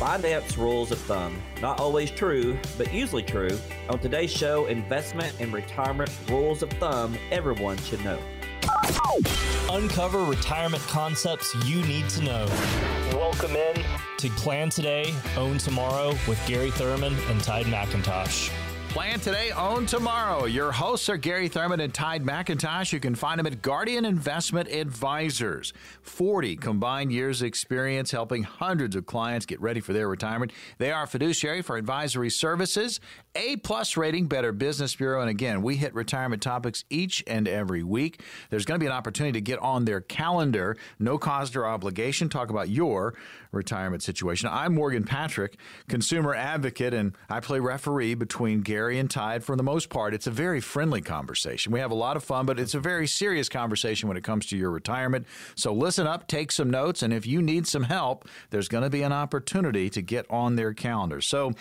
Finance rules of thumb. Not always true, but usually true. On today's show, investment and retirement rules of thumb everyone should know. Uncover retirement concepts you need to know. Welcome in to Plan Today, Own Tomorrow with Gary Thurman and Tide McIntosh. Plan today, own tomorrow. Your hosts are Gary Thurman and Tide McIntosh. You can find them at Guardian Investment Advisors. 40 combined years experience helping hundreds of clients get ready for their retirement. They are fiduciary for advisory services, A plus rating, Better Business Bureau. And again, we hit retirement topics each and every week. There's going to be an opportunity to get on their calendar, no cost or obligation. Talk about your retirement situation. I'm Morgan Patrick, consumer advocate, and I play referee between Gary and Tide for the most part. It's a very friendly conversation. We have a lot of fun, but it's a very serious conversation when it comes to your retirement. So listen up, take some notes, and if you need some help, there's going to be an opportunity to get on their calendar. So,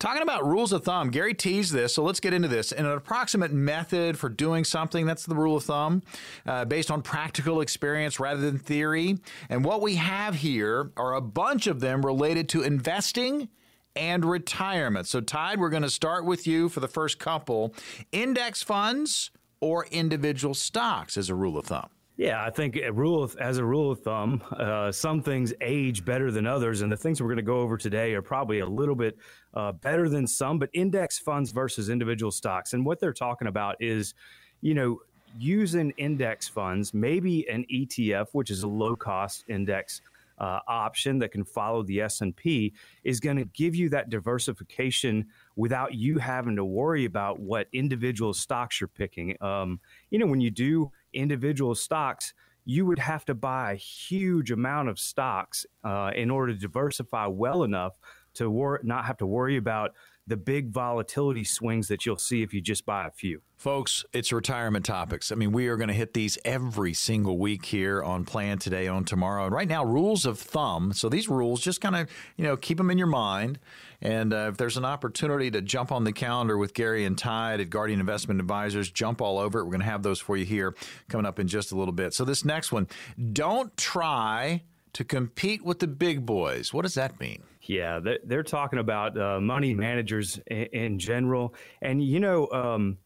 Talking about rules of thumb, Gary teased this, so let's get into this. In an approximate method for doing something, that's the rule of thumb, uh, based on practical experience rather than theory. And what we have here are a bunch of them related to investing and retirement. So, Tide, we're going to start with you for the first couple index funds or individual stocks as a rule of thumb. Yeah, I think a rule of, as a rule of thumb, uh, some things age better than others, and the things we're going to go over today are probably a little bit uh, better than some. But index funds versus individual stocks, and what they're talking about is, you know, using index funds, maybe an ETF, which is a low cost index uh, option that can follow the S&P is going to give you that diversification without you having to worry about what individual stocks you're picking. Um, you know, when you do individual stocks, you would have to buy a huge amount of stocks uh, in order to diversify well enough to wor- not have to worry about the big volatility swings that you'll see if you just buy a few. Folks, it's retirement topics. I mean, we are going to hit these every single week here on Plan Today, Own Tomorrow. And right now, rules of thumb. So these rules, just kind of, you know, keep them in your mind. And uh, if there's an opportunity to jump on the calendar with Gary and Tide at Guardian Investment Advisors, jump all over it. We're going to have those for you here coming up in just a little bit. So this next one, don't try to compete with the big boys. What does that mean? Yeah, they're talking about uh, money managers in, general. And, you know, um,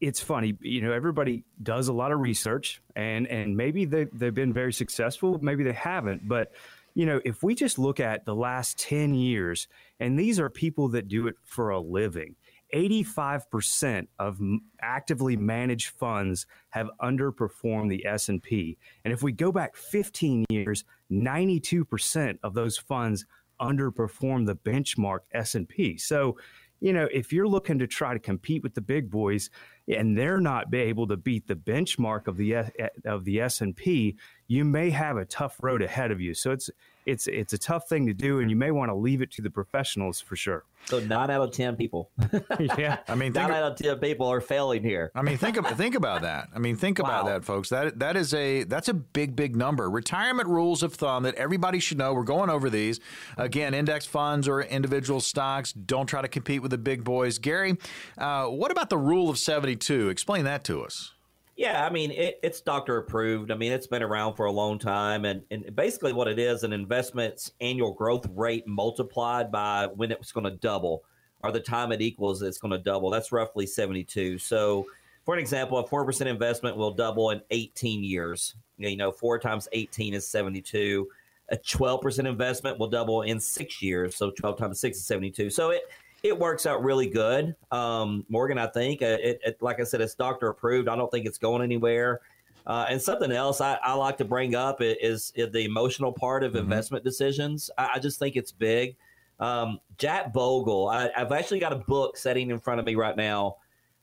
it's funny, you know, everybody does a lot of research and, and maybe they, they've been very successful, maybe they haven't. But, you know, if we just look at the last 10 years, and these are people that do it for a living, 85% of actively managed funds have underperformed the S&P. And if we go back 15 years, 92% of those funds underperform the benchmark S&P. So, you know, if you're looking to try to compete with the big boys and they're not able to beat the benchmark of the eh, of the S&P, you may have a tough road ahead of you. So it's it's it's a tough thing to do, and you may want to leave it to the professionals for sure. So nine out of ten people. yeah, I mean, nine out of ten people are failing here. I mean, think about think about that. I mean, think about that, folks. That that is a that's a big big number. Retirement rules of thumb that everybody should know. We're going over these again. Index funds or individual stocks. Don't try to compete with the big boys. Gary, uh, what about the rule of seventy two? Explain that to us. Yeah, I mean, it, it's doctor approved. I mean, it's been around for a long time. And, and basically, what it is an investment's annual growth rate multiplied by when it's going to double or the time it equals it's going to double. That's roughly 72. So, for an example, a 4% investment will double in 18 years. You know, four times 18 is 72. A 12% investment will double in six years. So, 12 times six is 72. So, it, it works out really good. Um, Morgan, I think, uh, it, it, like I said, it's doctor approved. I don't think it's going anywhere. Uh, and something else I, I, like to bring up is, is the emotional part of mm-hmm. investment decisions. I, I, just think it's big. Um, Jack Bogle, I, have actually got a book sitting in front of me right now.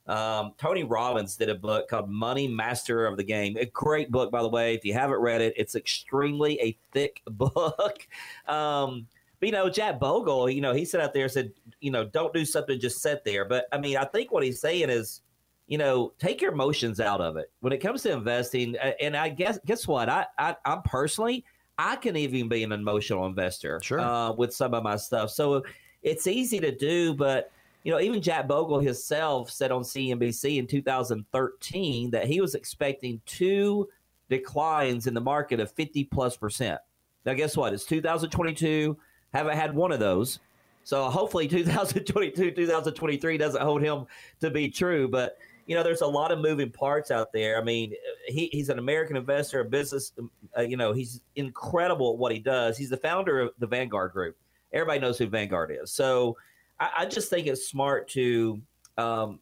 Um, Tony Robbins did a book called Money Master of the Game. A great book, by the way. If you haven't read it, it's extremely a thick book. um, but, you know, Jack Bogle, you know, he sat out there and said, you know, don't do something, just sit there. But I mean, I think what he's saying is, you know, take your emotions out of it when it comes to investing. And I guess, guess what? I, I, I'm personally, I can even be an emotional investor sure. uh, with some of my stuff. So it's easy to do, but you know, even Jack Bogle himself said on CNBC in 2013 that he was expecting two declines in the market of 50 plus percent. Now, guess what? It's 2022. Haven't had one of those. So hopefully 2022, 2023 doesn't hold him to be true. But, you know, there's a lot of moving parts out there. I mean, he, he's an American investor, a business, uh, you know, he's incredible at what he does. He's the founder of the Vanguard Group. Everybody knows who Vanguard is. So I, I just think it's smart to um,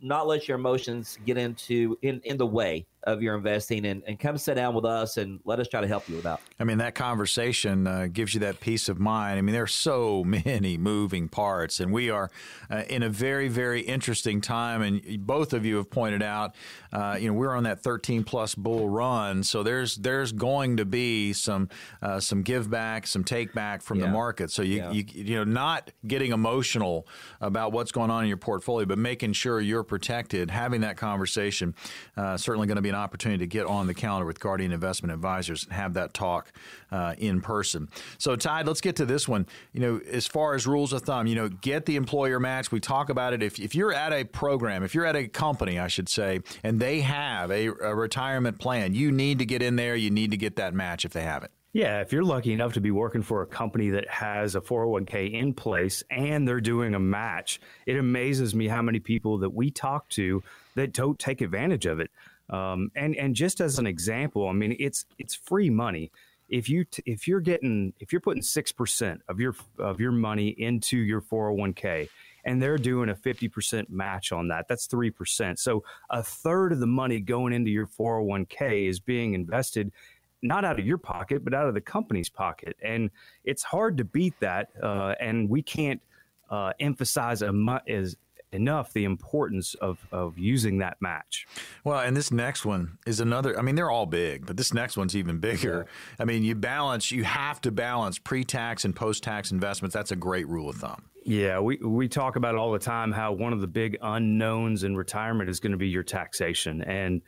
not let your emotions get into in, in the way of your investing and, and come sit down with us and let us try to help you with that. I mean, that conversation uh, gives you that peace of mind. I mean, there are so many moving parts, and we are uh, in a very, very interesting time. And both of you have pointed out, uh, you know, we're on that 13 plus bull run, so there's there's going to be some uh, some give back, some take back from yeah. the market. So you, yeah. you you know, not getting emotional about what's going on in your portfolio, but making sure you're protected. Having that conversation uh, certainly going to be an opportunity to get on the calendar with Guardian Investment Advisors and have that talk uh, in person. So, Tide, let's get to this one. You know, as far as rules of thumb, you know, get the employer match. We talk about it. If, if you're at a program, if you're at a company, I should say, and they have a, a retirement plan, you need to get in there. You need to get that match if they have it. Yeah, if you're lucky enough to be working for a company that has a 401k in place and they're doing a match, it amazes me how many people that we talk to that don't take advantage of it. Um, and and just as an example, I mean, it's it's free money. If you t- if you're getting if you're putting six percent of your of your money into your 401k and they're doing a 50% match on that. That's 3%. So a third of the money going into your 401k is being invested not out of your pocket, but out of the company's pocket. And it's hard to beat that. Uh, and we can't uh, emphasize mu- as enough the importance of, of using that match. Well, and this next one is another, I mean, they're all big, but this next one's even bigger. Yeah. I mean, you balance, you have to balance pre tax and post tax investments. That's a great rule of thumb. Yeah, we, we talk about it all the time how one of the big unknowns in retirement is going to be your taxation. And,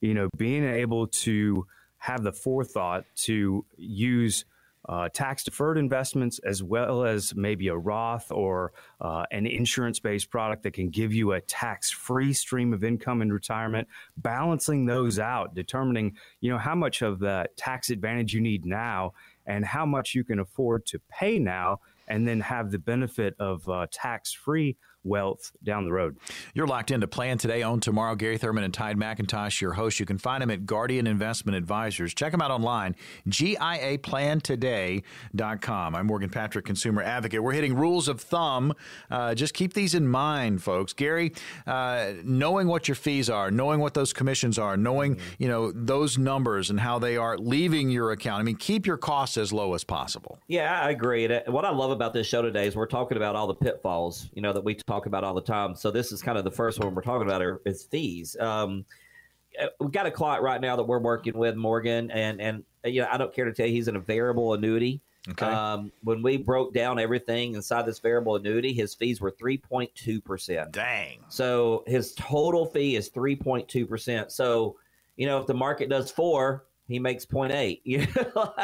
you know, being able to have the forethought to use uh, tax deferred investments as well as maybe a Roth or uh, an insurance based product that can give you a tax free stream of income in retirement, balancing those out, determining you know how much of the tax advantage you need now and how much you can afford to pay now and then have the benefit of uh, tax free wealth down the road. You're locked into Plan Today, Own Tomorrow. Gary Thurman and Tide McIntosh, your host. You can find them at Guardian Investment Advisors. Check them out online, GIAPlantoday.com. I'm Morgan Patrick, consumer advocate. We're hitting rules of thumb. Uh, just keep these in mind, folks. Gary, uh, knowing what your fees are, knowing what those commissions are, knowing mm-hmm. you know those numbers and how they are leaving your account. I mean, keep your costs as low as possible. Yeah, I agree. What I love about this show today is we're talking about all the pitfalls, you know, that we talk about all the time. So this is kind of the first one we're talking about are, is fees. Um, uh, we've got a client right now that we're working with, Morgan, and and uh, you know I don't care to tell you he's in a variable annuity. Okay. Um, when we broke down everything inside this variable annuity, his fees were three point two percent. Dang! So his total fee is three point two percent. So you know if the market does four, he makes 0.8 you know?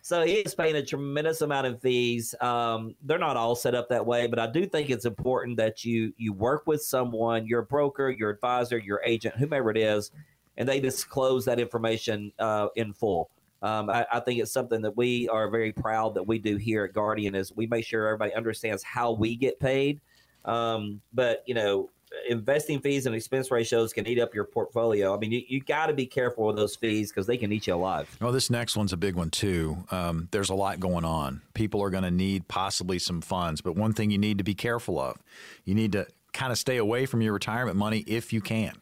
so he is paying a tremendous amount of fees. Um, they're not all set up that way but i do think it's important that you you work with someone your broker your advisor your agent whomever it is and they disclose that information uh, in full. Um, I, I, think it's something that we are very proud that we do here at guardian is we make sure everybody understands how we get paid. Um, but you know investing fees and expense ratios can eat up your portfolio. I mean, you, you got to be careful with those fees because they can eat you alive. Well, this next one's a big one, too. Um, there's a lot going on. People are going to need possibly some funds, but one thing you need to be careful of you need to kind of stay away from your retirement money if you can.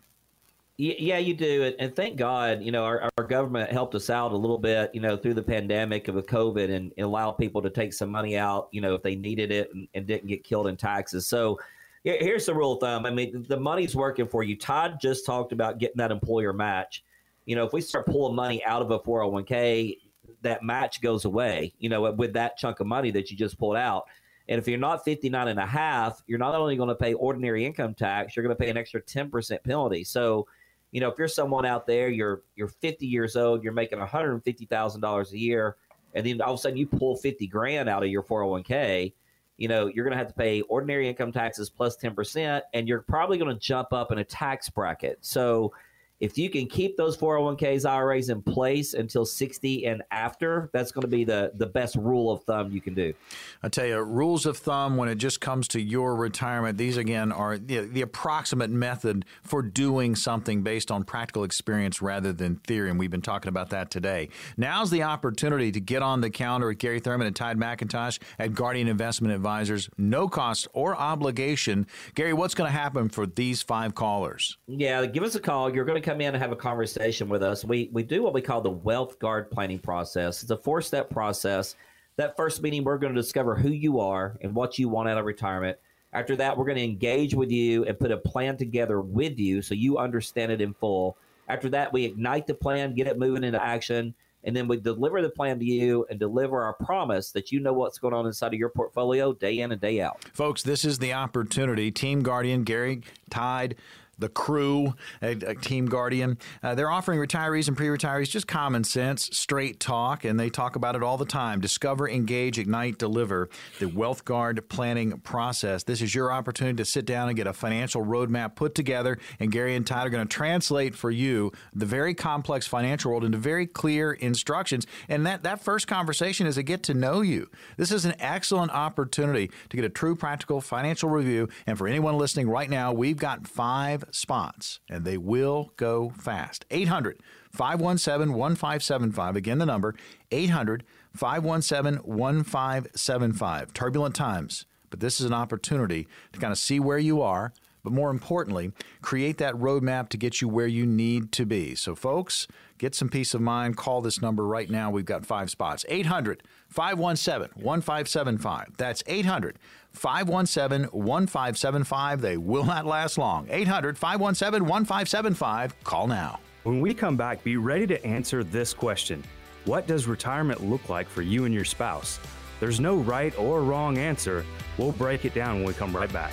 Yeah, you do. And thank God, you know, our, our government helped us out a little bit, you know, through the pandemic with COVID and, and allow people to take some money out, you know, if they needed it and, and didn't get killed in taxes. So, here's the rule of thumb. I mean, the money's working for you. Todd just talked about getting that employer match. You know, if we start pulling money out of a 401k, that match goes away, you know, with that chunk of money that you just pulled out. And if you're not 59 and a half, you're not only going to pay ordinary income tax, you're going to pay an extra 10% penalty. So, you know, if you're someone out there, you're you're 50 years old, you're making $150,000 a year, and then all of a sudden you pull 50 grand out of your 401k, you know, you're going to have to pay ordinary income taxes plus 10%, and you're probably going to jump up in a tax bracket. So if you can keep those 401ks, IRAs in place until 60 and after, that's going to be the, the best rule of thumb you can do. I tell you, rules of thumb when it just comes to your retirement, these again are the, the approximate method for doing something based on practical experience rather than theory. And we've been talking about that today. Now's the opportunity to get on the calendar with Gary Thurman and Tide McIntosh at Guardian Investment Advisors. No cost or obligation. Gary, what's going to happen for these five callers? Yeah, give us a call. You're going to come come in and have a conversation with us. We we do what we call the wealth guard planning process. It's a four step process. That first meeting, we're going to discover who you are and what you want out of retirement. After that, we're going to engage with you and put a plan together with you so you understand it in full. After that, we ignite the plan, get it moving into action, and then we deliver the plan to you and deliver our promise that you know what's going on inside of your portfolio day in and day out. Folks, this is the opportunity. Team Guardian, Gary Tide, the crew a Team Guardian. Uh, they're offering retirees and pre retirees just common sense, straight talk, and they talk about it all the time. Discover, engage, ignite, deliver the Wealth Guard planning process. This is your opportunity to sit down and get a financial roadmap put together, and Gary and Todd are going to translate for you the very complex financial world into very clear instructions. And that, that first conversation is a get to know you. This is an excellent opportunity to get a true practical financial review. And for anyone listening right now, we've got five spots, and they will go fast. 800 517 1575. Again, the number 800 517 1575. Turbulent times, but this is an opportunity to kind of see where you are, but more importantly, create that roadmap to get you where you need to be. So, folks, get some peace of mind. Call this number right now. We've got five spots 800 517 1575. That's 800 517 1575. They will not last long. 800 517 1575. Call now. When we come back, be ready to answer this question What does retirement look like for you and your spouse? There's no right or wrong answer. We'll break it down when we come right back.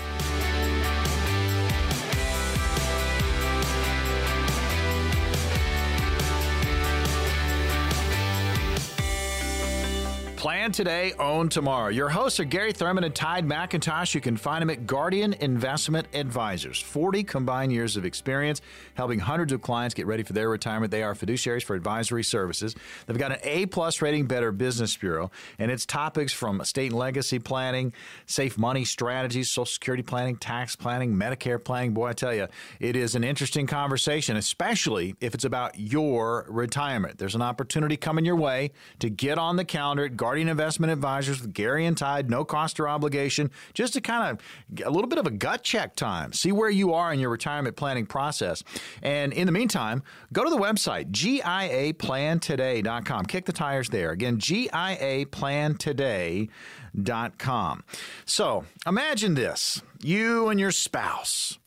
Plan today, own tomorrow. Your hosts are Gary Thurman and Tide McIntosh. You can find them at Guardian Investment Advisors. 40 combined years of experience helping hundreds of clients get ready for their retirement. They are fiduciaries for advisory services. They've got an A plus rating Better Business Bureau, and it's topics from estate and legacy planning, safe money strategies, Social Security planning, tax planning, Medicare planning. Boy, I tell you, it is an interesting conversation, especially if it's about your retirement. There's an opportunity coming your way to get on the calendar at Guardian Guardian Investment Advisors with Gary and Tide, no cost or obligation, just to kind of a little bit of a gut check time, see where you are in your retirement planning process. And in the meantime, go to the website, giaplantoday.com. Kick the tires there. Again, giaplantoday.com. So imagine this you and your spouse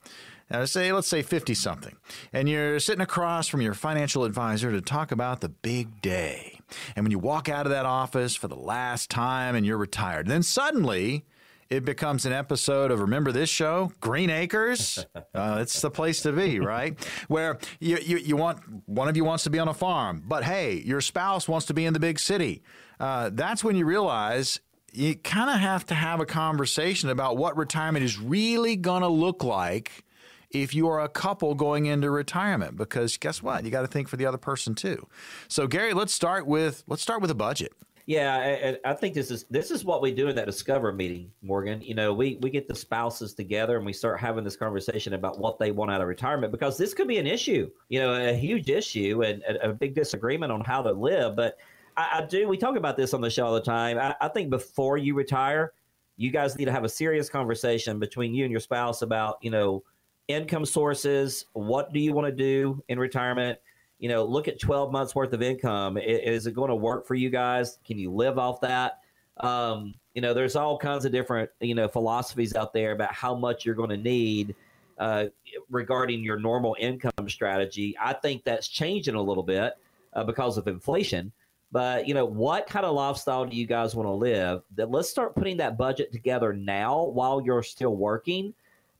now, say, let's say 50 something, and you're sitting across from your financial advisor to talk about the big day. And when you walk out of that office for the last time and you're retired, then suddenly it becomes an episode of Remember This Show? Green Acres? Uh, it's the place to be, right? Where you, you, you, want, one of you wants to be on a farm, but hey, your spouse wants to be in the big city. Uh, that's when you realize you kind of have to have a conversation about what retirement is really going to look like if you are a couple going into retirement because guess what you got to think for the other person too so gary let's start with let's start with a budget yeah, I, I, think this is this is what we do in that Discover meeting, Morgan. You know, we we get the spouses together and we start having this conversation about what they want out of retirement because this could be an issue, you know, a huge issue and a, a big disagreement on how to live. But I, I, do. We talk about this on the show all the time. I, I think before you retire, you guys need to have a serious conversation between you and your spouse about you know income sources. What do you want to do in retirement? You know, look at 12 months worth of income. Is it going to work for you guys? Can you live off that? Um, you know, there's all kinds of different, you know, philosophies out there about how much you're going to need uh, regarding your normal income strategy. I think that's changing a little bit uh, because of inflation. But you know, what kind of lifestyle do you guys want to live? That let's start putting that budget together now while you're still working,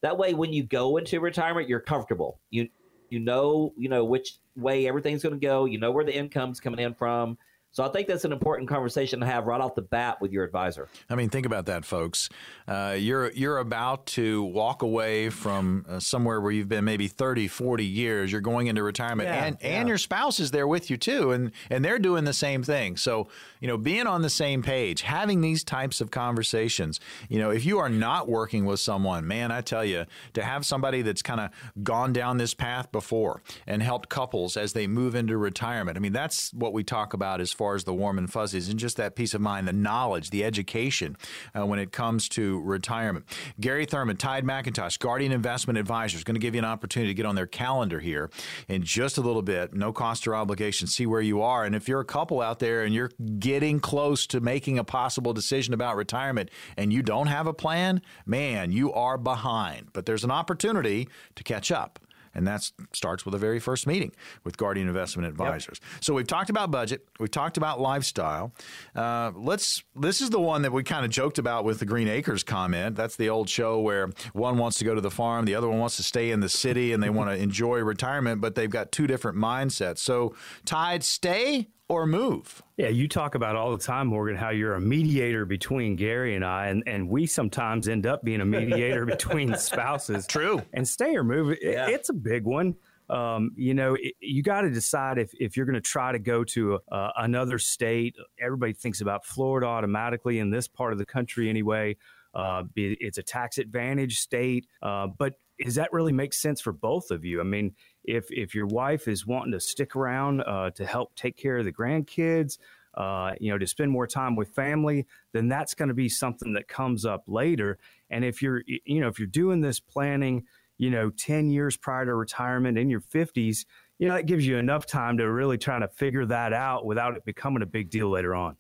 that way, when you go into retirement, you're comfortable. You you know you know which way everything's going to go. You know where the income's coming in from. So I think that's an important conversation to have right off the bat with your advisor. I mean, think about that, folks. Uh, you're you're about to walk away from uh, somewhere where you've been maybe 30, 40 years. You're going into retirement, Yeah, and yeah. and your spouse is there with you too, and and they're doing the same thing. So you know, being on the same page, having these types of conversations. You know, if you are not working with someone, man, I tell you, to have somebody that's kind of gone down this path before and helped couples as they move into retirement. I mean, that's what we talk about as far as the warm and fuzzies, and just that peace of mind, the knowledge, the education uh, when it comes to retirement. Gary Thurman, Tide McIntosh, Guardian Investment Advisors, going to give you an opportunity to get on their calendar here in just a little bit. No cost or obligation. See where you are, and if you're a couple out there and you're getting close to making a possible decision about retirement and you don't have a plan, man, you are behind. But there's an opportunity to catch up. And that starts with the very first meeting with Guardian Investment Advisors. So we've talked about budget, we've talked about lifestyle. Uh, let's. This is the one that we kind of joked about with the Green Acres comment. That's the old show where one wants to go to the farm, the other one wants to stay in the city, and they want to enjoy retirement, but they've got two different mindsets. So, Tide, stay or move. Yeah, you talk about all the time, Morgan, how you're a mediator between Gary and I, and, and we sometimes end up being a mediator between spouses. True. And stay or move, it, Yeah. it's a big one. Um, you know, it, you got to decide if, if you're going to try to go to uh, another state. Everybody thinks about Florida automatically in this part of the country anyway. Uh, it's a tax advantage state, uh, but does that really make sense for both of you? I mean, if if your wife is wanting to stick around uh, to help take care of the grandkids, uh, you know, to spend more time with family, then that's going to be something that comes up later. And if you're, you know, if you're doing this planning, you know, 10 years prior to retirement in your 50s, you know, that gives you enough time to really try to figure that out without it becoming a big deal later on.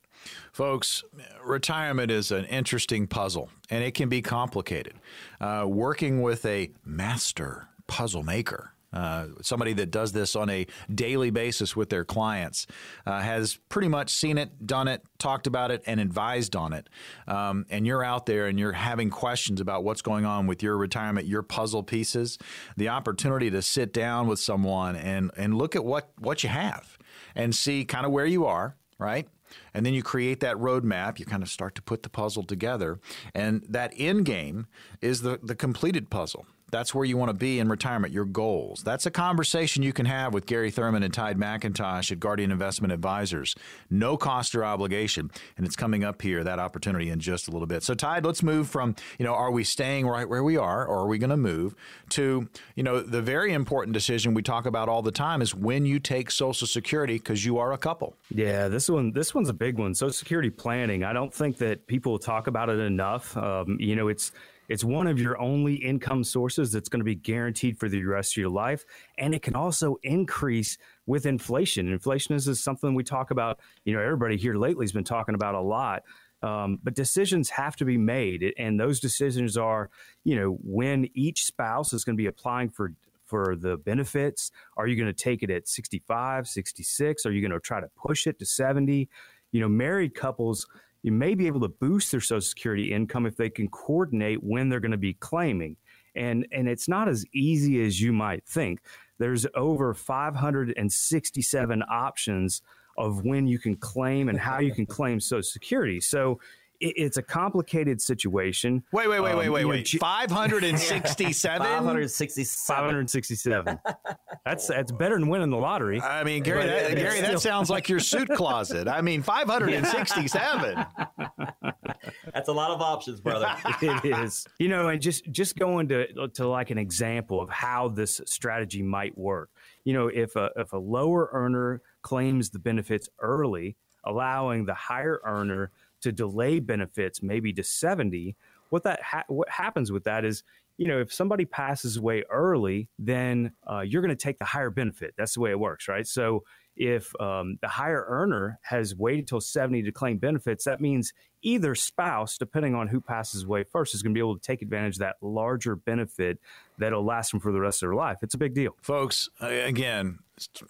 Folks, retirement is an interesting puzzle and it can be complicated. Uh, working with a master puzzle maker, uh, somebody that does this on a daily basis with their clients, uh, has pretty much seen it, done it, talked about it, and advised on it. Um, and you're out there and you're having questions about what's going on with your retirement, your puzzle pieces, the opportunity to sit down with someone and, and look at what, what you have and see kind of where you are, right? And then you create that roadmap. You kind of start to put the puzzle together. And that end game is the, the completed puzzle. That's where you want to be in retirement, your goals. That's a conversation you can have with Gary Thurman and Tide McIntosh at Guardian Investment Advisors. No cost or obligation. And it's coming up here, that opportunity in just a little bit. So, Tide, let's move from, you know, are we staying right where we are or are we going to move to, you know, the very important decision we talk about all the time is when you take Social Security because you are a couple. Yeah, this one this one's a big one. Social Security planning. I don't think that people talk about it enough. Um, you know, it's it's one of your only income sources that's going to be guaranteed for the rest of your life, and it can also increase with inflation. Inflation is, is something we talk about. You know, everybody here lately has been talking about a lot. Um, but decisions have to be made, and those decisions are, you know, when each spouse is going to be applying for for the benefits? Are you going to take it at 65, 66? Are you going to try to push it to 70? You know, married couples, you may be able to boost their Social Security income if they can coordinate when they're going to be claiming. And, and it's not as easy as you might think. There's over 567 options of when you can claim and how you can claim Social Security. So it's a complicated situation. Wait, wait, wait, Um, wait, wait, wait. G- 567? 567. 567. that's that's better than winning the lottery. I mean, Gary, that, But it's Gary, that sounds like your suit closet. I mean, 567. That's a lot of options, brother. it is. You know, and just just going to to like an example of how this strategy might work. You know, if a if a lower earner claims the benefits early, allowing the higher earner to delay benefits maybe to 70, what that ha- what happens with that is you know, if somebody passes away early, then uh, you're going to take the higher benefit. That's the way it works, right? So if um, the higher earner has waited till 70 to claim benefits, that means either spouse, depending on who passes away first, is going to be able to take advantage of that larger benefit that'll last them for the rest of their life. It's a big deal. Folks, again,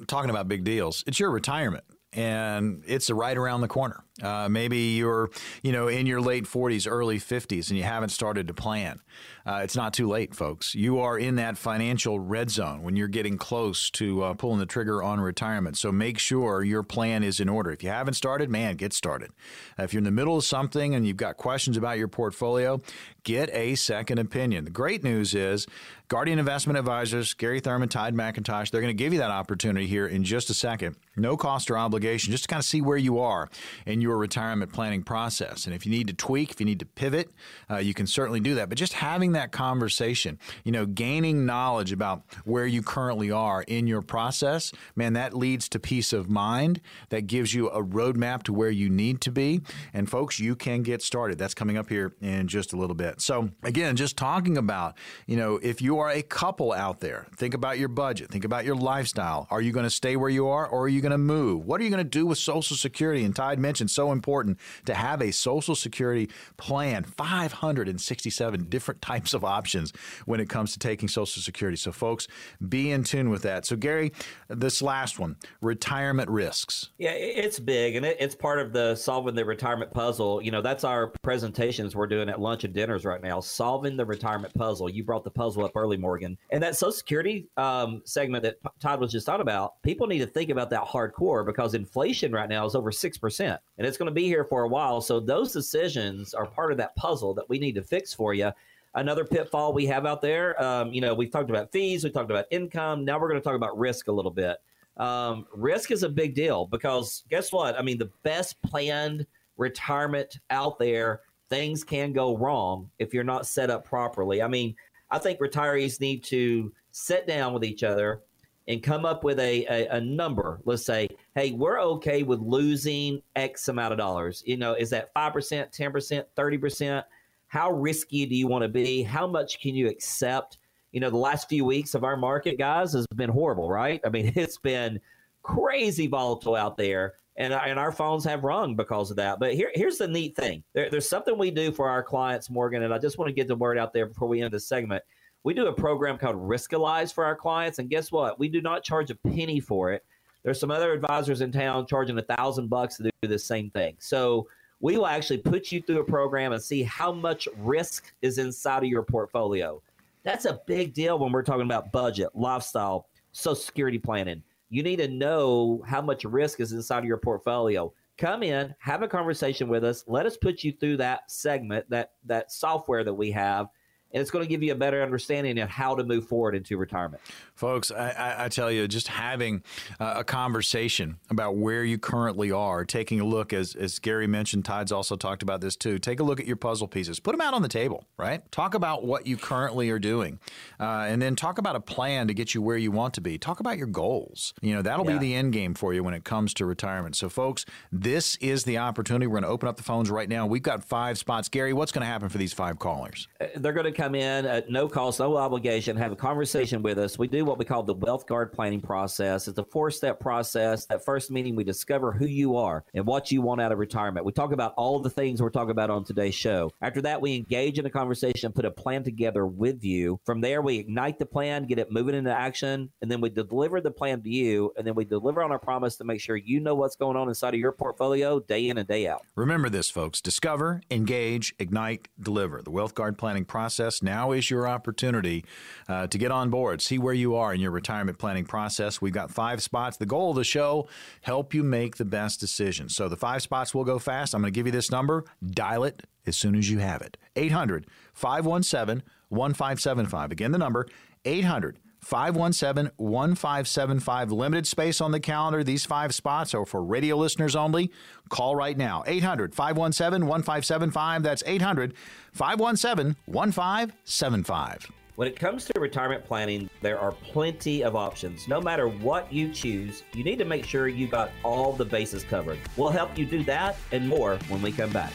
talking about big deals, it's your retirement and it's right around the corner. Uh, maybe you're, you know, in your late 40s, early 50s, and you haven't started to plan. Uh, it's not too late, folks. You are in that financial red zone when you're getting close to uh, pulling the trigger on retirement. So make sure your plan is in order. If you haven't started, man, get started. if you're in the middle of something and you've got questions about your portfolio, get a second opinion. The great news is Guardian Investment Advisors, Gary Thurman, Tide McIntosh, they're going to give you that opportunity here in just a second. No cost or obligation, just to kind of see where you are in your retirement planning process. And if you need to tweak, if you need to pivot, uh, you can certainly do that. But just having that conversation, you know, gaining knowledge about where you currently are in your process, man, that leads to peace of mind. That gives you a roadmap to where you need to be. And folks, you can get started. That's coming up here in just a little bit. So again, just talking about, you know, if you are a couple out there, think about your budget, think about your lifestyle. Are you going to stay where you are or are you going to move? What are you going to do with Social Security? And Tide mentioned so important to have a Social Security plan, 567 different types of options when it comes to taking Social Security. So, folks, be in tune with that. So, Gary, this last one retirement risks. Yeah, it's big and it's part of the solving the retirement puzzle. You know, that's our presentations we're doing at lunch and dinners right now, solving the retirement puzzle. You brought the puzzle up early, Morgan. And that Social Security um, segment that Todd was just talking about, people need to think about that hardcore because inflation right now is over 6%, and it's going to be here for a while. So those decisions are part of that puzzle that we need to fix for you. Another pitfall we have out there, um, you know, we've talked about fees, we talked about income. Now we're going to talk about risk a little bit. Um, risk is a big deal because guess what? I mean, the best planned retirement out there, things can go wrong if you're not set up properly. I mean, I think retirees need to sit down with each other and come up with a, a, a, number. Let's say, hey, we're okay with losing X amount of dollars. You know, is that 5%, 10%, 30%? How risky do you want to be? How much can you accept? You know, the last few weeks of our market, guys, has been horrible, right? I mean, it's been crazy volatile out there. And, uh, and our phones have rung because of that. But here, here's the neat thing there, there's something we do for our clients, Morgan, and I just want to get the word out there before we end this segment we do a program called Riskalyze for our clients, and guess what? We do not charge a penny for it. There's some other advisors in town charging a thousand bucks to do the same thing. So we will actually put you through a program and see how much risk is inside of your portfolio. That's a big deal when we're talking about budget, lifestyle, social security planning. You need to know how much risk is inside of your portfolio. Come in, have a conversation with us. Let us put you through that segment, that that software that we have and it's going to give you a better understanding of how to move forward into retirement. Folks, I, I tell you, just having a conversation about where you currently are, taking a look, as, as Gary mentioned, Tide's also talked about this too. Take a look at your puzzle pieces, put them out on the table, right? Talk about what you currently are doing, uh, and then talk about a plan to get you where you want to be. Talk about your goals. You know, that'll yeah. be the end game for you when it comes to retirement. So, folks, this is the opportunity. We're going to open up the phones right now. We've got five spots. Gary, what's going to happen for these five callers? Uh, they're going to come in at no cost, no obligation, have a conversation with us. We do what we call the Wealth Guard planning process. It's a four step process. That first meeting, we discover who you are and what you want out of retirement. We talk about all the things we're talking about on today's show. After that, we engage in a conversation, put a plan together with you. From there, we ignite the plan, get it moving into action, and then we deliver the plan to you. And then we deliver on our promise to make sure you know what's going on inside of your portfolio day in and day out. Remember this, folks discover, engage, ignite, deliver. The Wealth Guard planning process now is your opportunity uh, to get on board, see where you are in your retirement planning process. We've got five spots. The goal of the show, help you make the best decision. So the five spots will go fast. I'm going to give you this number. Dial it as soon as you have it. 800 517 1575. Again, the number 800 517 1575. Limited space on the calendar. These five spots are for radio listeners only. Call right now 800 517 1575. That's 800 517 1575. When it comes to retirement planning, there are plenty of options. No matter what you choose, you need to make sure you got all the bases covered. We'll help you do that and more when we come back.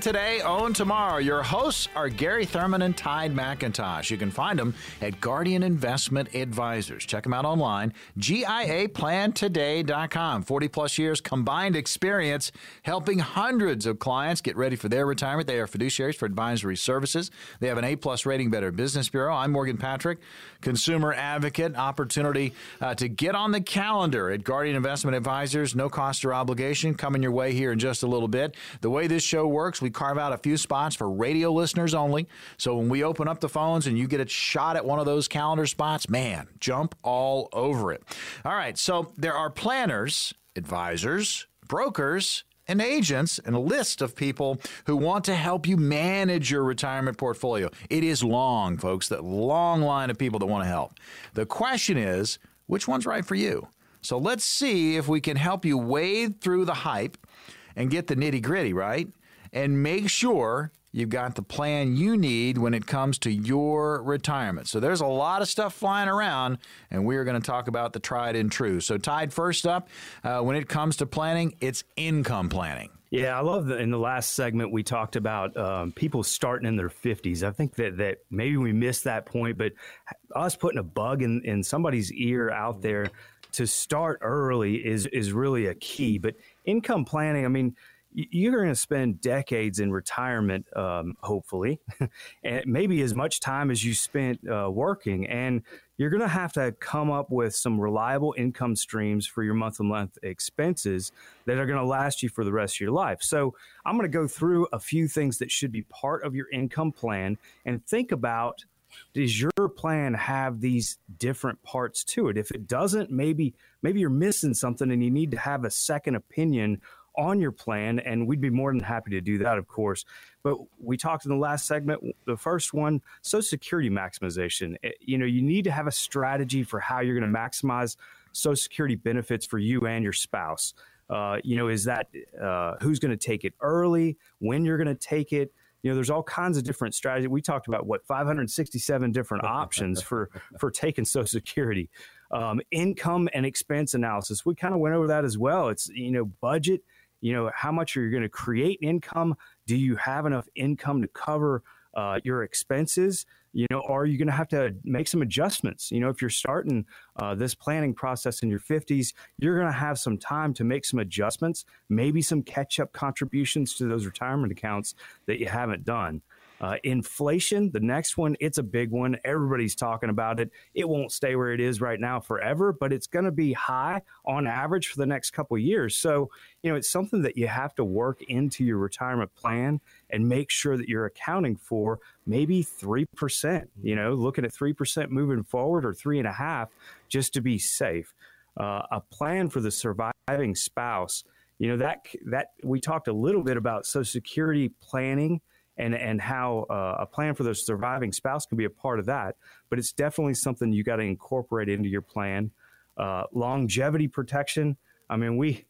Today, own tomorrow. Your hosts are Gary Thurman and Tide McIntosh. You can find them at Guardian Investment Advisors. Check them out online, GIAPlantoday.com. 40 plus years combined experience helping hundreds of clients get ready for their retirement. They are fiduciaries for advisory services. They have an A plus rating Better Business Bureau. I'm Morgan Patrick, consumer advocate. Opportunity uh, to get on the calendar at Guardian Investment Advisors. No cost or obligation coming your way here in just a little bit. The way this show works, we carve out a few spots for radio listeners only. So when we open up the phones and you get a shot at one of those calendar spots, man, jump all over it. All right, so there are planners, advisors, brokers, and agents and a list of people who want to help you manage your retirement portfolio. It is long, folks, that long line of people that want to help. The question is, which one's right for you? So let's see if we can help you wade through the hype and get the nitty gritty, right? And make sure you've got the plan you need when it comes to your retirement. So there's a lot of stuff flying around, and we're going to talk about the tried and true. So, Tide, first up, uh, when it comes to planning, it's income planning. Yeah, I love that in the last segment we talked about um, people starting in their 50s. I think that, that maybe we missed that point, but us putting a bug in, in somebody's ear out there to start early is is really a key. But income planning, I mean, you're going to spend decades in retirement, um, hopefully, and maybe as much time as you spent uh, working. And you're going to have to come up with some reliable income streams for your month to month expenses that are going to last you for the rest of your life. So, I'm going to go through a few things that should be part of your income plan and think about does your plan have these different parts to it? If it doesn't, maybe maybe you're missing something and you need to have a second opinion on your plan, and we'd be more than happy to do that, of course. But we talked in the last segment, the first one, Social Security maximization. Eh, you know, you need to have a strategy for how you're going to maximize Social Security benefits for you and your spouse. Uh, you know, is that uh, who's going to take it early, when you're going to take it? You know, there's all kinds of different strategies. We talked about what 567 different options for for taking Social Security, um, income and expense analysis. We kind of went over that as well. It's you know budget you know how much are you going to create income? Do you have enough income to cover uh, your expenses? You know are you going to have to make some adjustments? You know if you're starting uh, this planning process in your 50s you're going to have some time to make some adjustments maybe some catch up contributions to those retirement accounts that you haven't done uh, inflation, the next one, it's a big one. Everybody's talking about it. It won't stay where it is right now forever, but it's going to be high on average for the next couple years. So, you know, it's something that you have to work into your retirement plan and make sure that you're accounting for maybe 3%, you know, looking at 3% moving forward or three and a half just to be safe. Uh, a plan for the surviving spouse, you know, that, that we talked a little bit about Social Security planning and and how uh, a plan for the surviving spouse can be a part of that. But it's definitely something you got to incorporate into your plan. Uh, longevity protection. I mean, we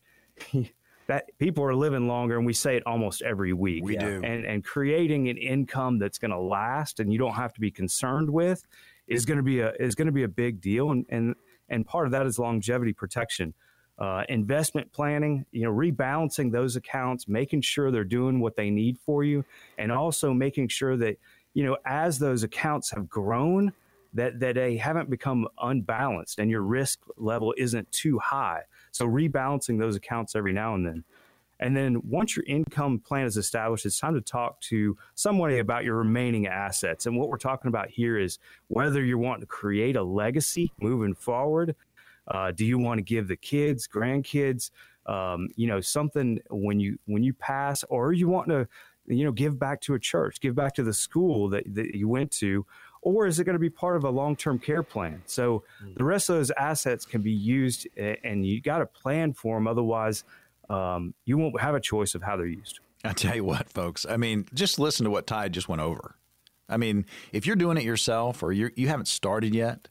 that people are living longer, and we say it almost every week. We do. And and creating an income that's going to last, and you don't have to be concerned with, is going to be a is going to be a big deal. And and and part of that is longevity protection uh, investment planning, you know, rebalancing those accounts, making sure they're doing what they need for you, and also making sure that, you know, as those accounts have grown, that, that they haven't become unbalanced and your risk level isn't too high. So rebalancing those accounts every now and then. And then once your income plan is established, it's time to talk to somebody about your remaining assets. And what we're talking about here is whether you want to create a legacy moving forward uh, do you want to give the kids, grandkids, um, you know, something when you when you pass, or you want to, you know, give back to a church, give back to the school that, that you went to, or is it going to be part of a long term care plan? So mm-hmm. the rest of those assets can be used, and you got to plan for them. Otherwise, um, you won't have a choice of how they're used. I tell you what, folks. I mean, just listen to what Tide just went over. I mean, if you're doing it yourself or you you haven't started yet,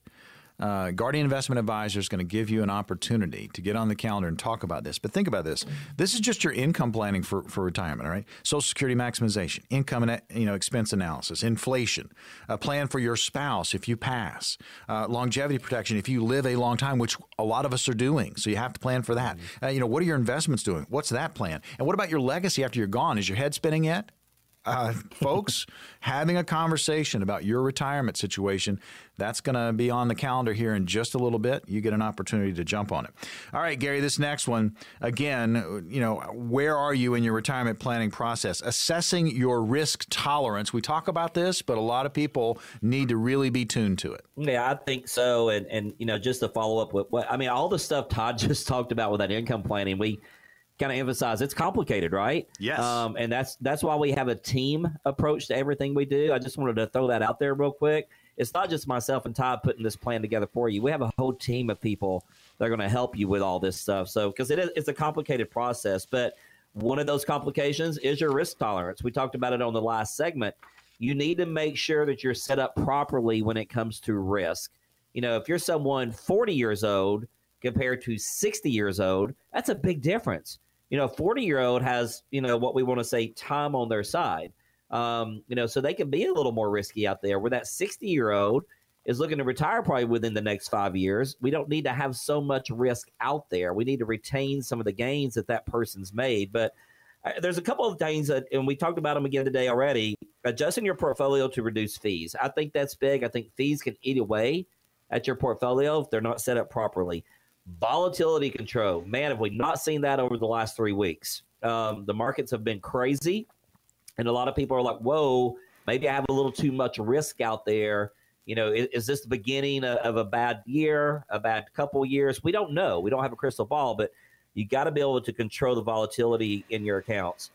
uh, Guardian Investment Advisor is going to give you an opportunity to get on the calendar and talk about this. But think about this: this is just your income planning for, for retirement, all right? Social Security maximization, income and you know expense analysis, inflation, a plan for your spouse if you pass, uh, longevity protection if you live a long time, which a lot of us are doing. So you have to plan for that. Uh, you know, what are your investments doing? What's that plan? And what about your legacy after you're gone? Is your head spinning yet? Uh, folks, having a conversation about your retirement situation, that's going to be on the calendar here in just a little bit. You get an opportunity to jump on it. All right, Gary, this next one, again, you know, where are you in your retirement planning process? Assessing your risk tolerance. We talk about this, but a lot of people need to really be tuned to it. Yeah, I think so. And, and you know, just to follow up with what I mean, all the stuff Todd just talked about with that income planning, we kind of emphasize it's complicated, right? Yes. Um, and that's that's why we have a team approach to everything we do. I just wanted to throw that out there real quick it's not just myself and Todd putting this plan together for you. We have a whole team of people that are going to help you with all this stuff. So, because it is, it's a complicated process, but one of those complications is your risk tolerance. We talked about it on the last segment. You need to make sure that you're set up properly when it comes to risk. You know, if you're someone 40 years old compared to 60 years old, that's a big difference. You know, a 40 year old has, you know, what we want to say time on their side. Um, you know, so they can be a little more risky out there. Where that 60 year old is looking to retire probably within the next five years, we don't need to have so much risk out there. We need to retain some of the gains that that person's made. But uh, there's a couple of things that, and we talked about them again today already. Adjusting your portfolio to reduce fees. I think that's big. I think fees can eat away at your portfolio if they're not set up properly. Volatility control. Man, have we not seen that over the last three weeks? Um, the markets have been crazy. And a lot of people are like, whoa, maybe I have a little too much risk out there. You know, is, is this the beginning of, of, a bad year, a bad couple years? We don't know. We don't have a crystal ball, but you got to be able to control the volatility in your accounts.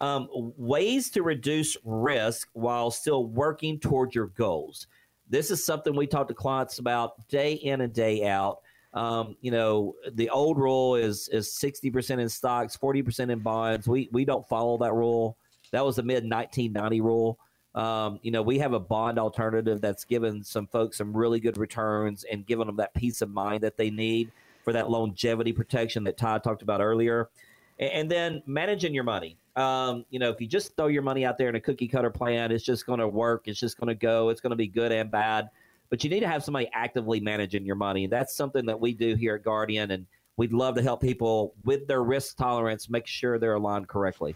Um, ways to reduce risk while still working towards your goals. This is something we talk to clients about day in and day out. Um, you know, the old rule is is sixty percent in stocks, forty percent in bonds. We we don't follow that rule. That was the mid 1990 rule. Um, you know, we have a bond alternative that's given some folks some really good returns and given them that peace of mind that they need for that longevity protection that Todd talked about earlier. And, and then managing your money. Um, you know, if you just throw your money out there in a cookie cutter plan, it's just going to work. It's just going to go. It's going to be good and bad. But you need to have somebody actively managing your money. And that's something that we do here at Guardian. And we'd love to help people with their risk tolerance make sure they're aligned correctly.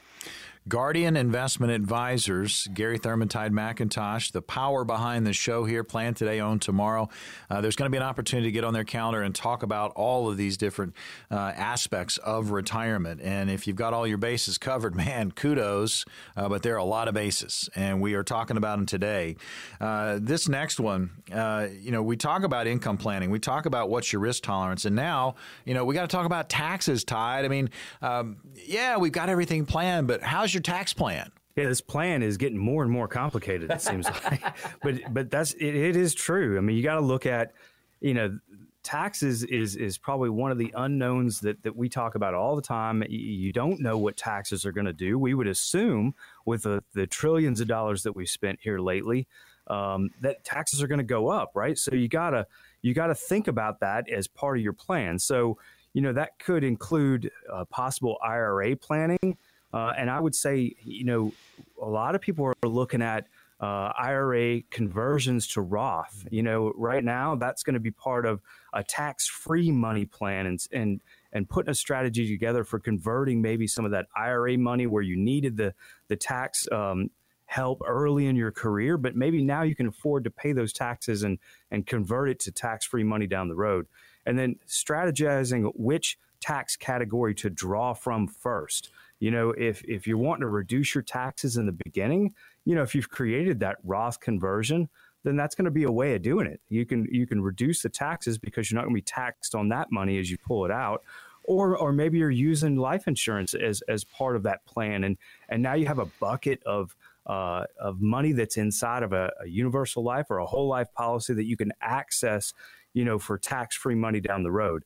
Guardian Investment Advisors, Gary Thurman, Todd McIntosh, the power behind the show here, plan today, own tomorrow. Uh, there's going to be an opportunity to get on their calendar and talk about all of these different uh, aspects of retirement. And if you've got all your bases covered, man, kudos. Uh, but there are a lot of bases, and we are talking about them today. Uh, this next one, uh, you know, we talk about income planning, we talk about what's your risk tolerance, and now, you know, we got to talk about taxes, Todd. I mean, um, yeah, we've got everything planned, but how's your tax plan? Yeah, this plan is getting more and more complicated. It seems like, but but that's it, it is true. I mean, you got to look at, you know, taxes is is probably one of the unknowns that that we talk about all the time. You don't know what taxes are going to do. We would assume with the the trillions of dollars that we've spent here lately, um, that taxes are going to go up, right? So you gotta you got to think about that as part of your plan. So you know that could include uh, possible IRA planning. Uh, and I would say, you know, a lot of people are looking at uh, IRA conversions to Roth. You know, right now that's going to be part of a tax-free money plan, and and and putting a strategy together for converting maybe some of that IRA money where you needed the the tax um, help early in your career, but maybe now you can afford to pay those taxes and and convert it to tax-free money down the road, and then strategizing which tax category to draw from first you know, if if you're wanting to reduce your taxes in the beginning, you know, if you've created that Roth conversion, then that's going to be a way of doing it. You can you can reduce the taxes because you're not going to be taxed on that money as you pull it out. Or, or maybe you're using life insurance as, as part of that plan, and and now you have a bucket of uh, of money that's inside of a, a, universal life or a whole life policy that you can access, you know, for tax free money down the road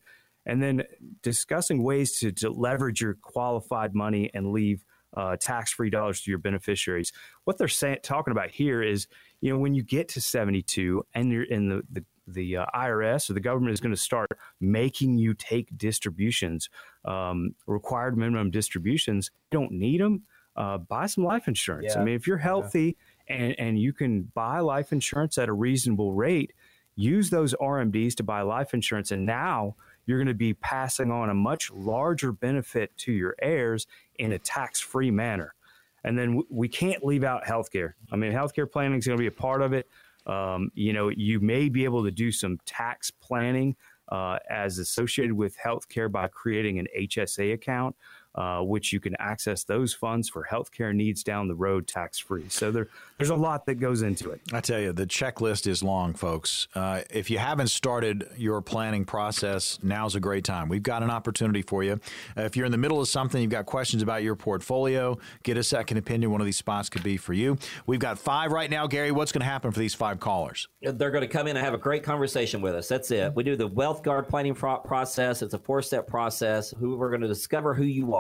and then discussing ways to, to leverage your qualified money and leave uh, tax-free dollars to your beneficiaries. What they're saying, talking about here is, you know, when you get to 72 and you're in the, the the uh, IRS or the government is going to start making you take distributions, um, required minimum distributions. You don't need them. Uh, buy some life insurance. Yeah. I mean, if you're healthy yeah. and, and you can buy life insurance at a reasonable rate, use those RMDs to buy life insurance. And now you're going to be passing on a much larger benefit to your heirs in a tax free manner. And then we can't leave out healthcare. I mean, healthcare planning is going to be a part of it. Um, you know, you may be able to do some tax planning uh, as associated with healthcare by creating an HSA account uh, which you can access those funds for healthcare needs down the road tax free. So there, there's a lot that goes into it. I tell you, the checklist is long, folks. Uh, if you haven't started your planning process, now's a great time. We've got an opportunity for you. Uh, if you're in the middle of something, you've got questions about your portfolio, get a second opinion. One of these spots could be for you. We've got five right now. Gary, what's going to happen for these five callers? They're going to come in and have a great conversation with us. That's it. We do the Wealth Guard planning process. It's a four step process. Who we're going to discover who you are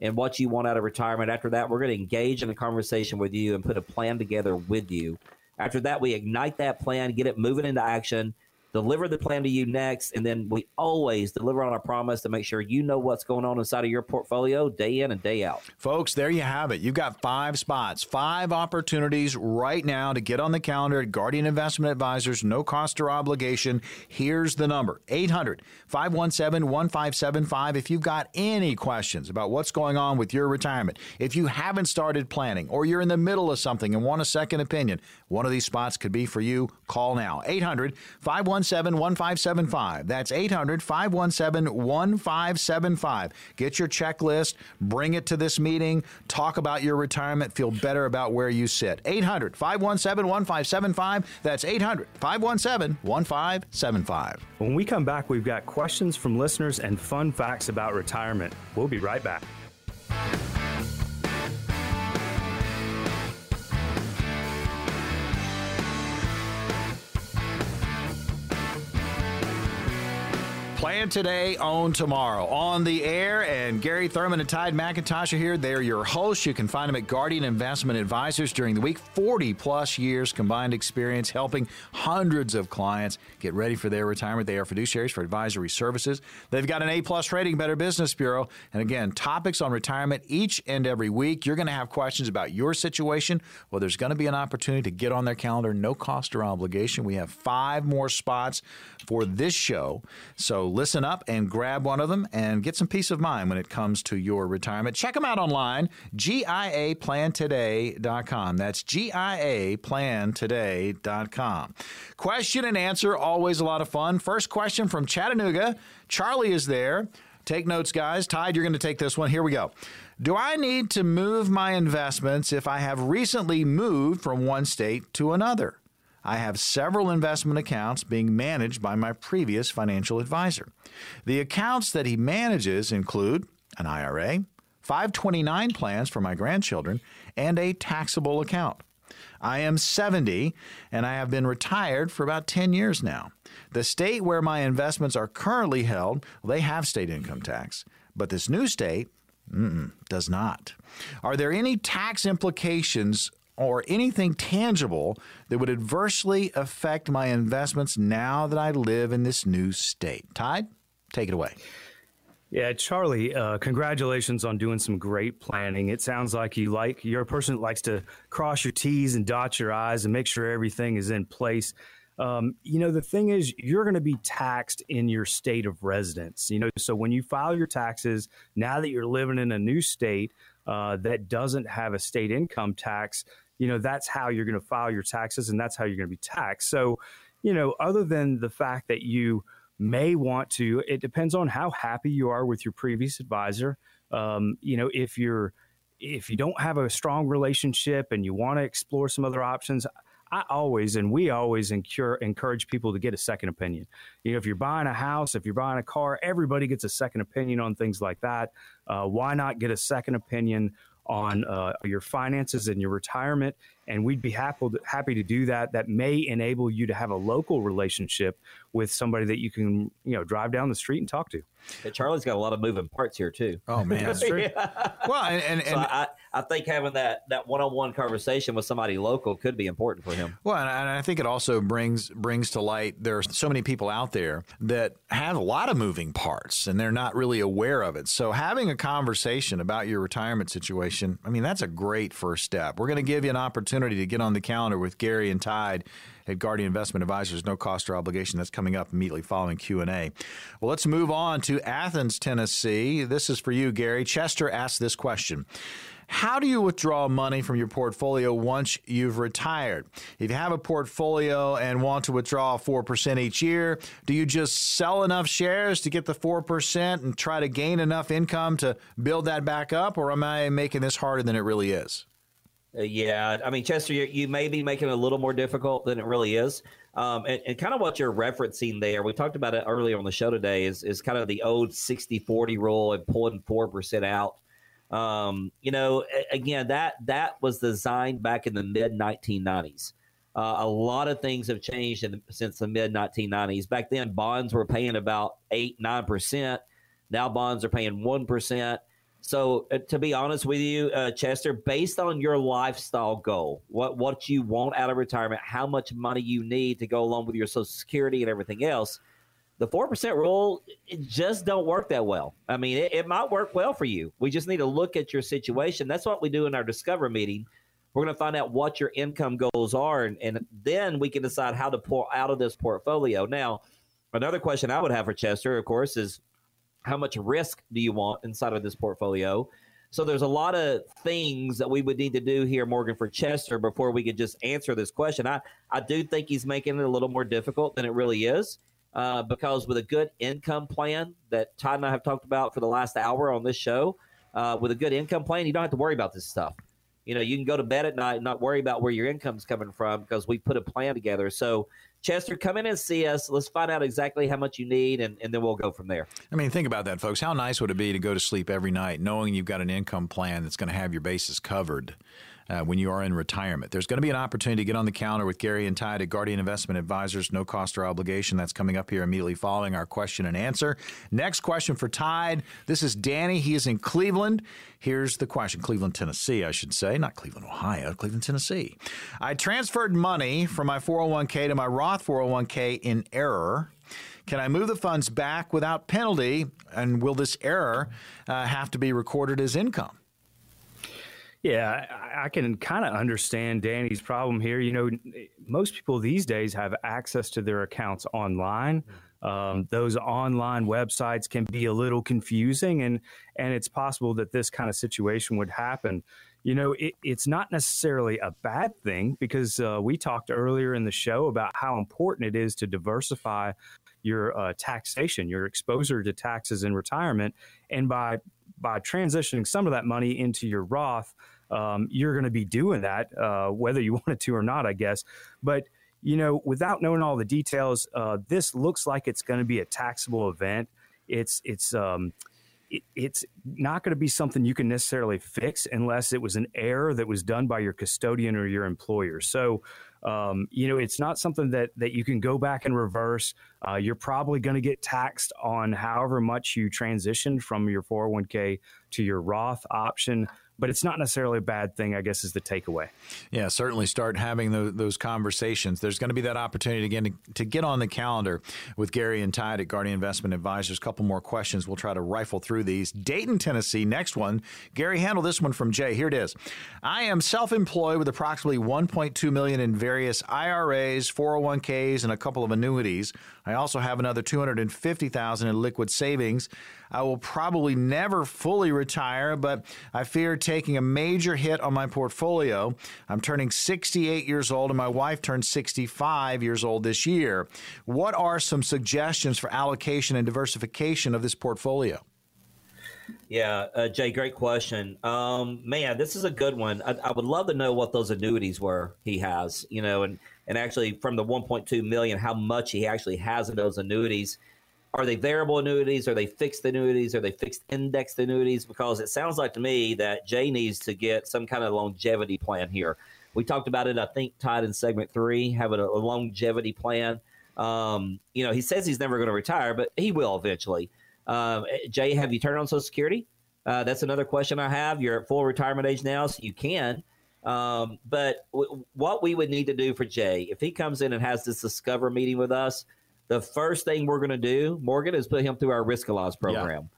and what you want out of retirement. After that, we're going to engage in a conversation with you and put a plan together with you. After that, we ignite that plan, get it moving into action, deliver the plan to you next, and then we always deliver on our promise to make sure you know what's going on inside of your portfolio day in and day out. Folks, there you have it. You've got five spots, five opportunities right now to get on the calendar at Guardian Investment Advisors, no cost or obligation. Here's the number 800 517 1575. If you've got any questions about what's going on with your retirement, if you haven't started planning or you're in the middle of something and want a second opinion, one of these spots could be for you. Call now 800 517 517 1575. That's 800 517 1575. Get your checklist, bring it to this meeting, talk about your retirement, feel better about where you sit. 800 517 1575. That's 800 517 1575. When we come back, we've got questions from listeners and fun facts about retirement. We'll be right back. Plan today, own tomorrow. On the air, and Gary Thurman and Todd McIntosh are here. They're your hosts. You can find them at Guardian Investment Advisors during the week. 40 plus years combined experience helping hundreds of clients get ready for their retirement. They are fiduciaries for advisory services. They've got an A plus rating, Better Business Bureau. And again, topics on retirement each and every week. You're going to have questions about your situation. Well, there's going to be an opportunity to get on their calendar, no cost or obligation. We have five more spots for this show. So listen up and grab one of them and get some peace of mind when it comes to your retirement. Check them out online, giaplantoday.com. That's giaplantoday.com. Question and answer, always a lot of fun. First question from Chattanooga. Charlie is there. Take notes, guys. Todd, you're going to take this one. Here we go. Do I need to move my investments if I have recently moved from one state to another? I have several investment accounts being managed by my previous financial advisor. The accounts that he manages include an IRA, 529 plans for my grandchildren, and a taxable account. I am 70 and I have been retired for about 10 years now. The state where my investments are currently held, they have state income tax, but this new state does not. Are there any tax implications or anything tangible that would adversely affect my investments now that I live in this new state. Todd, take it away. Yeah, Charlie, uh, congratulations on doing some great planning. It sounds like you like you're a person that likes to cross your T's and dot your I's and make sure everything is in place. Um, you know, the thing is, you're going to be taxed in your state of residence. You know, so when you file your taxes, now that you're living in a new state uh, that doesn't have a state income tax, you know, that's how you're going to file your taxes and that's how you're going to be taxed. So, you know, other than the fact that you may want to, it depends on how happy you are with your previous advisor. Um, you know, if you're, if you don't have a strong relationship and you want to explore some other options, I always and we always incur, encourage people to get a second opinion. You know, if you're buying a house, if you're buying a car, everybody gets a second opinion on things like that. Uh, why not get a second opinion on uh, your finances and your retirement. And we'd be happy to, happy to do that. That may enable you to have a local relationship with somebody that you can, you know, drive down the street and talk to. Hey, Charlie's got a lot of moving parts here too. Oh man, that's true. yeah. Well, and, and, and so I, I think having that that one on one conversation with somebody local could be important for him. Well, and I think it also brings brings to light there are so many people out there that have a lot of moving parts and they're not really aware of it. So having a conversation about your retirement situation, I mean, that's a great first step. We're going to give you an opportunity to get on the calendar with Gary and Todd at Guardian Investment Advisors. No cost or obligation. That's coming up immediately following Q&A. Well, let's move on to Athens, Tennessee. This is for you, Gary. Chester asked this question. How do you withdraw money from your portfolio once you've retired? If you have a portfolio and want to withdraw 4% each year, do you just sell enough shares to get the 4% and try to gain enough income to build that back up? Or am I making this harder than it really is? Uh, yeah, I mean, Chester, you, you, may be making it a little more difficult than it really is. Um, and, and, kind of what you're referencing there, we talked about it earlier on the show today, is, is kind of the old 60 40 rule and pulling 4% out. Um, you know, again, that that was designed back in the mid 1990s. Uh, a lot of things have changed the, since the mid 1990s. Back then, bonds were paying about eight nine percent. Now bonds are paying one percent. So, uh, to be honest with you, uh, Chester, based on your lifestyle goal, what what you want out of retirement, how much money you need to go along with your Social Security and everything else, the 4% rule it just don't work that well. I mean it, it, might work well for you. We just need to look at your situation. That's what we do in our discover meeting. We're going to find out what your income goals are and, and then we can decide how to pull out of this portfolio. Now another question i would have for chester of course is how much risk do you want inside of this portfolio so there's a lot of things that we would need to do here, Morgan, for Chester before we could just answer this question. I, I do think he's making it a little more difficult than it really is uh, because with a good income plan that Todd and I have talked about for the last hour on this show, uh, with a good income plan, you don't have to worry about this stuff. You know, you can go to bed at night and not worry about where your income's coming from because we put a plan together. So, Chester, come in and see us. Let's find out exactly how much you need, and, and then we'll go from there. I mean, think about that, folks. How nice would it be to go to sleep every night knowing you've got an income plan that's going to have your bases covered? Uh, when you are in retirement. There's going to be an opportunity to get on the counter with Gary and Todd at Guardian Investment Advisors, no cost or obligation. That's coming up here immediately following our question and answer. Next question for Todd. This is Danny. He is in Cleveland. Here's the question Cleveland, Tennessee, I should say, not Cleveland, Ohio, Cleveland, Tennessee. I transferred money from my 401k to my Roth 401k in error. Can I move the funds back without penalty? And will this error uh, have to be recorded as income? Yeah, I, can kind of understand Danny's problem here. You know, most people these days have access to their accounts online. Um, those online websites can be a little confusing, and and it's possible that this kind of situation would happen. You know, it, it's not necessarily a bad thing because uh, we talked earlier in the show about how important it is to diversify your uh, taxation, your exposure to taxes in retirement, and by by transitioning some of that money into your Roth um, you're going to be doing that, uh, whether you wanted to or not, I guess. But you know, without knowing all the details, uh, this looks like it's going to be a taxable event. It's it's um, it, it's not going to be something you can necessarily fix unless it was an error that was done by your custodian or your employer. So, um, you know, it's not something that that you can go back and reverse. Uh, you're probably going to get taxed on however much you transitioned from your 401k to your Roth option but it's not necessarily a bad thing, I guess, is the takeaway. Yeah, certainly start having those, those conversations. There's going to be that opportunity again to, to, get on the calendar with Gary and Todd at Guardian Investment Advisors. A couple more questions. We'll try to rifle through these. Dayton, Tennessee, next one. Gary, handle this one from Jay. Here it is. I am self-employed with approximately 1.2 million in various IRAs, 401ks, and a couple of annuities. I also have another 250,000 in liquid savings. I will probably never fully retire, but I fear taking a major hit on my portfolio. I'm turning 68 years old, and my wife turned 65 years old this year. What are some suggestions for allocation and diversification of this portfolio? Yeah, uh, Jay, great question. Um, man, this is a good one. I, I, would love to know what those annuities were he has, you know, and and actually from the 1.2 million, how much he actually has in those annuities are they variable annuities? Are they fixed annuities? Are they fixed indexed annuities? Because it sounds like to me that Jay needs to get some kind of longevity plan here. We talked about it, I think, Todd in segment three, having a, longevity plan. Um, you know, he says he's never going to retire, but he will eventually. Um, Jay, have you turned on Social Security? Uh, that's another question I have. You're at full retirement age now, so you can. Um, but w- what we would need to do for Jay, if he comes in and has this discover meeting with us, the first thing we're going to do, Morgan, is put him through our Riskalyze program. Yeah.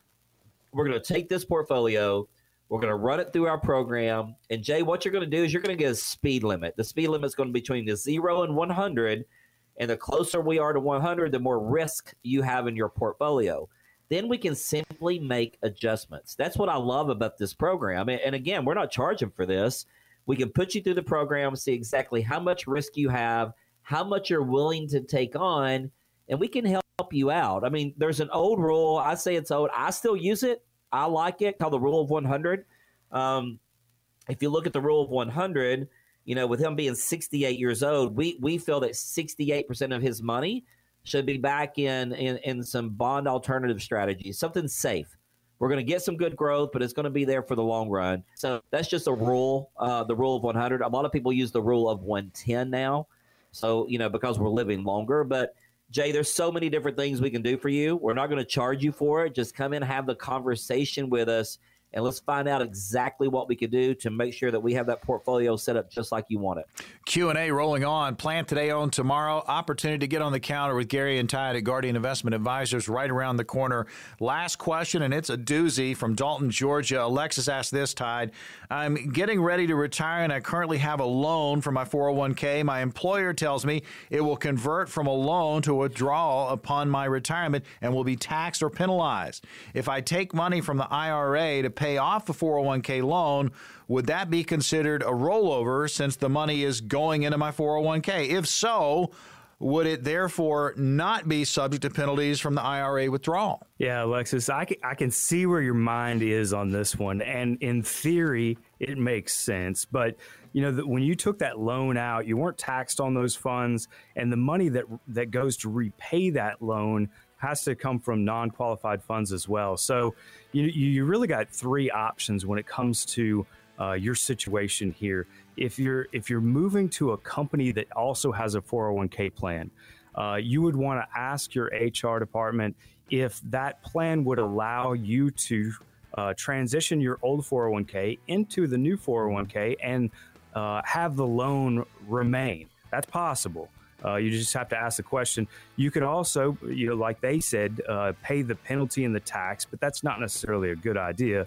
We're going to take this portfolio. We're going to run it through our program. And Jay, what you're going to do is you're going to get a speed limit. The speed limit is going to be between the zero and 100. And the closer we are to 100, the more risk you have in your portfolio. Then we can simply make adjustments. That's what I love about this program. And again, we're not charging for this. We can put you through the program, see exactly how much risk you have, how much you're willing to take on, and we can help you out. I mean, there's an old rule. I say it's old. I still use it. I like it called the rule of 100. Um, if you look at the rule of 100, you know, with him being 68 years old, we we feel that 68% of his money should be back in in, in some bond alternative strategies, something safe. We're going to get some good growth, but it's going to be there for the long run. So that's just a rule, uh, the rule of 100. A lot of people use the rule of 110 now. So, you know, because we're living longer. But Jay, there's so many different things we can do for you. We're not going to charge you for it. Just come in, have the conversation with us and let's find out exactly what we could do to make sure that we have that portfolio set up just like you want it. Q&A rolling on. Plan today, own tomorrow. Opportunity to get on the counter with Gary and Todd at Guardian Investment Advisors right around the corner. Last question, and it's a doozy from Dalton, Georgia. Alexis asked this, Todd. I'm getting ready to retire, and I currently have a loan for my 401k. My employer tells me it will convert from a loan to a withdrawal upon my retirement and will be taxed or penalized. If I take money from the IRA to pay off the 401k loan, would that be considered a rollover since the money is going into my 401k? If so, would it therefore not be subject to penalties from the IRA withdrawal? Yeah, Alexis, I can, I can see where your mind is on this one. And in theory, it makes sense. But, you know, when you took that loan out, you weren't taxed on those funds. And the money that, that goes to repay that loan has to come from non qualified funds as well. So, you, you really got three options when it comes to uh, your situation here. If you're if you're moving to a company that also has a 401k plan, uh, you would want to ask your HR department if that plan would allow you to uh, transition your old 401k into the new 401k and uh, have the loan remain. That's possible. Uh, you just have to ask the question. You can also, you know, like they said, uh, pay the penalty and the tax, but that's not necessarily a good idea.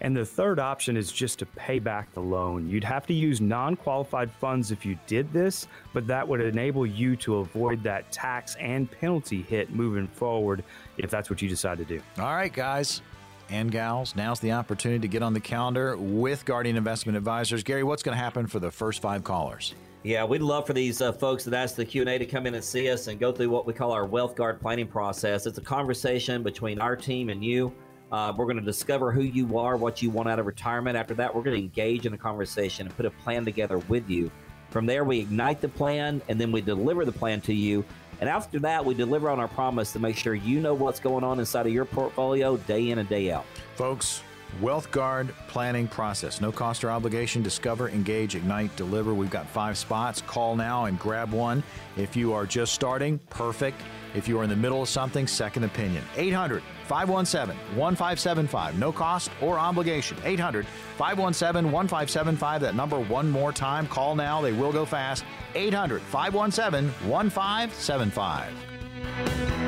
And the third option is just to pay back the loan. You'd have to use non qualified funds if you did this, but that would enable you to avoid that tax and penalty hit moving forward if that's what you decide to do. All right, guys and gals, now's the opportunity to get on the calendar with Guardian Investment Advisors. Gary, what's going to happen for the first five callers? Yeah, we'd love for these uh, folks that ask the Q&A to come in and see us and go through what we call our Wealth Guard planning process. It's a conversation between our team and you. Uh, we're going to discover who you are, what you want out of retirement. After that, we're going to engage in a conversation and put a plan together with you. From there, we ignite the plan and then we deliver the plan to you. And after that, we deliver on our promise to make sure you know what's going on inside of your portfolio day in and day out. Folks, Wealth Guard planning process. No cost or obligation. Discover, engage, ignite, deliver. We've got five spots. Call now and grab one. If you are just starting, perfect. If you are in the middle of something, second opinion. 800 517 1575. No cost or obligation. 800 517 1575. That number one more time. Call now. They will go fast. 800 517 1575.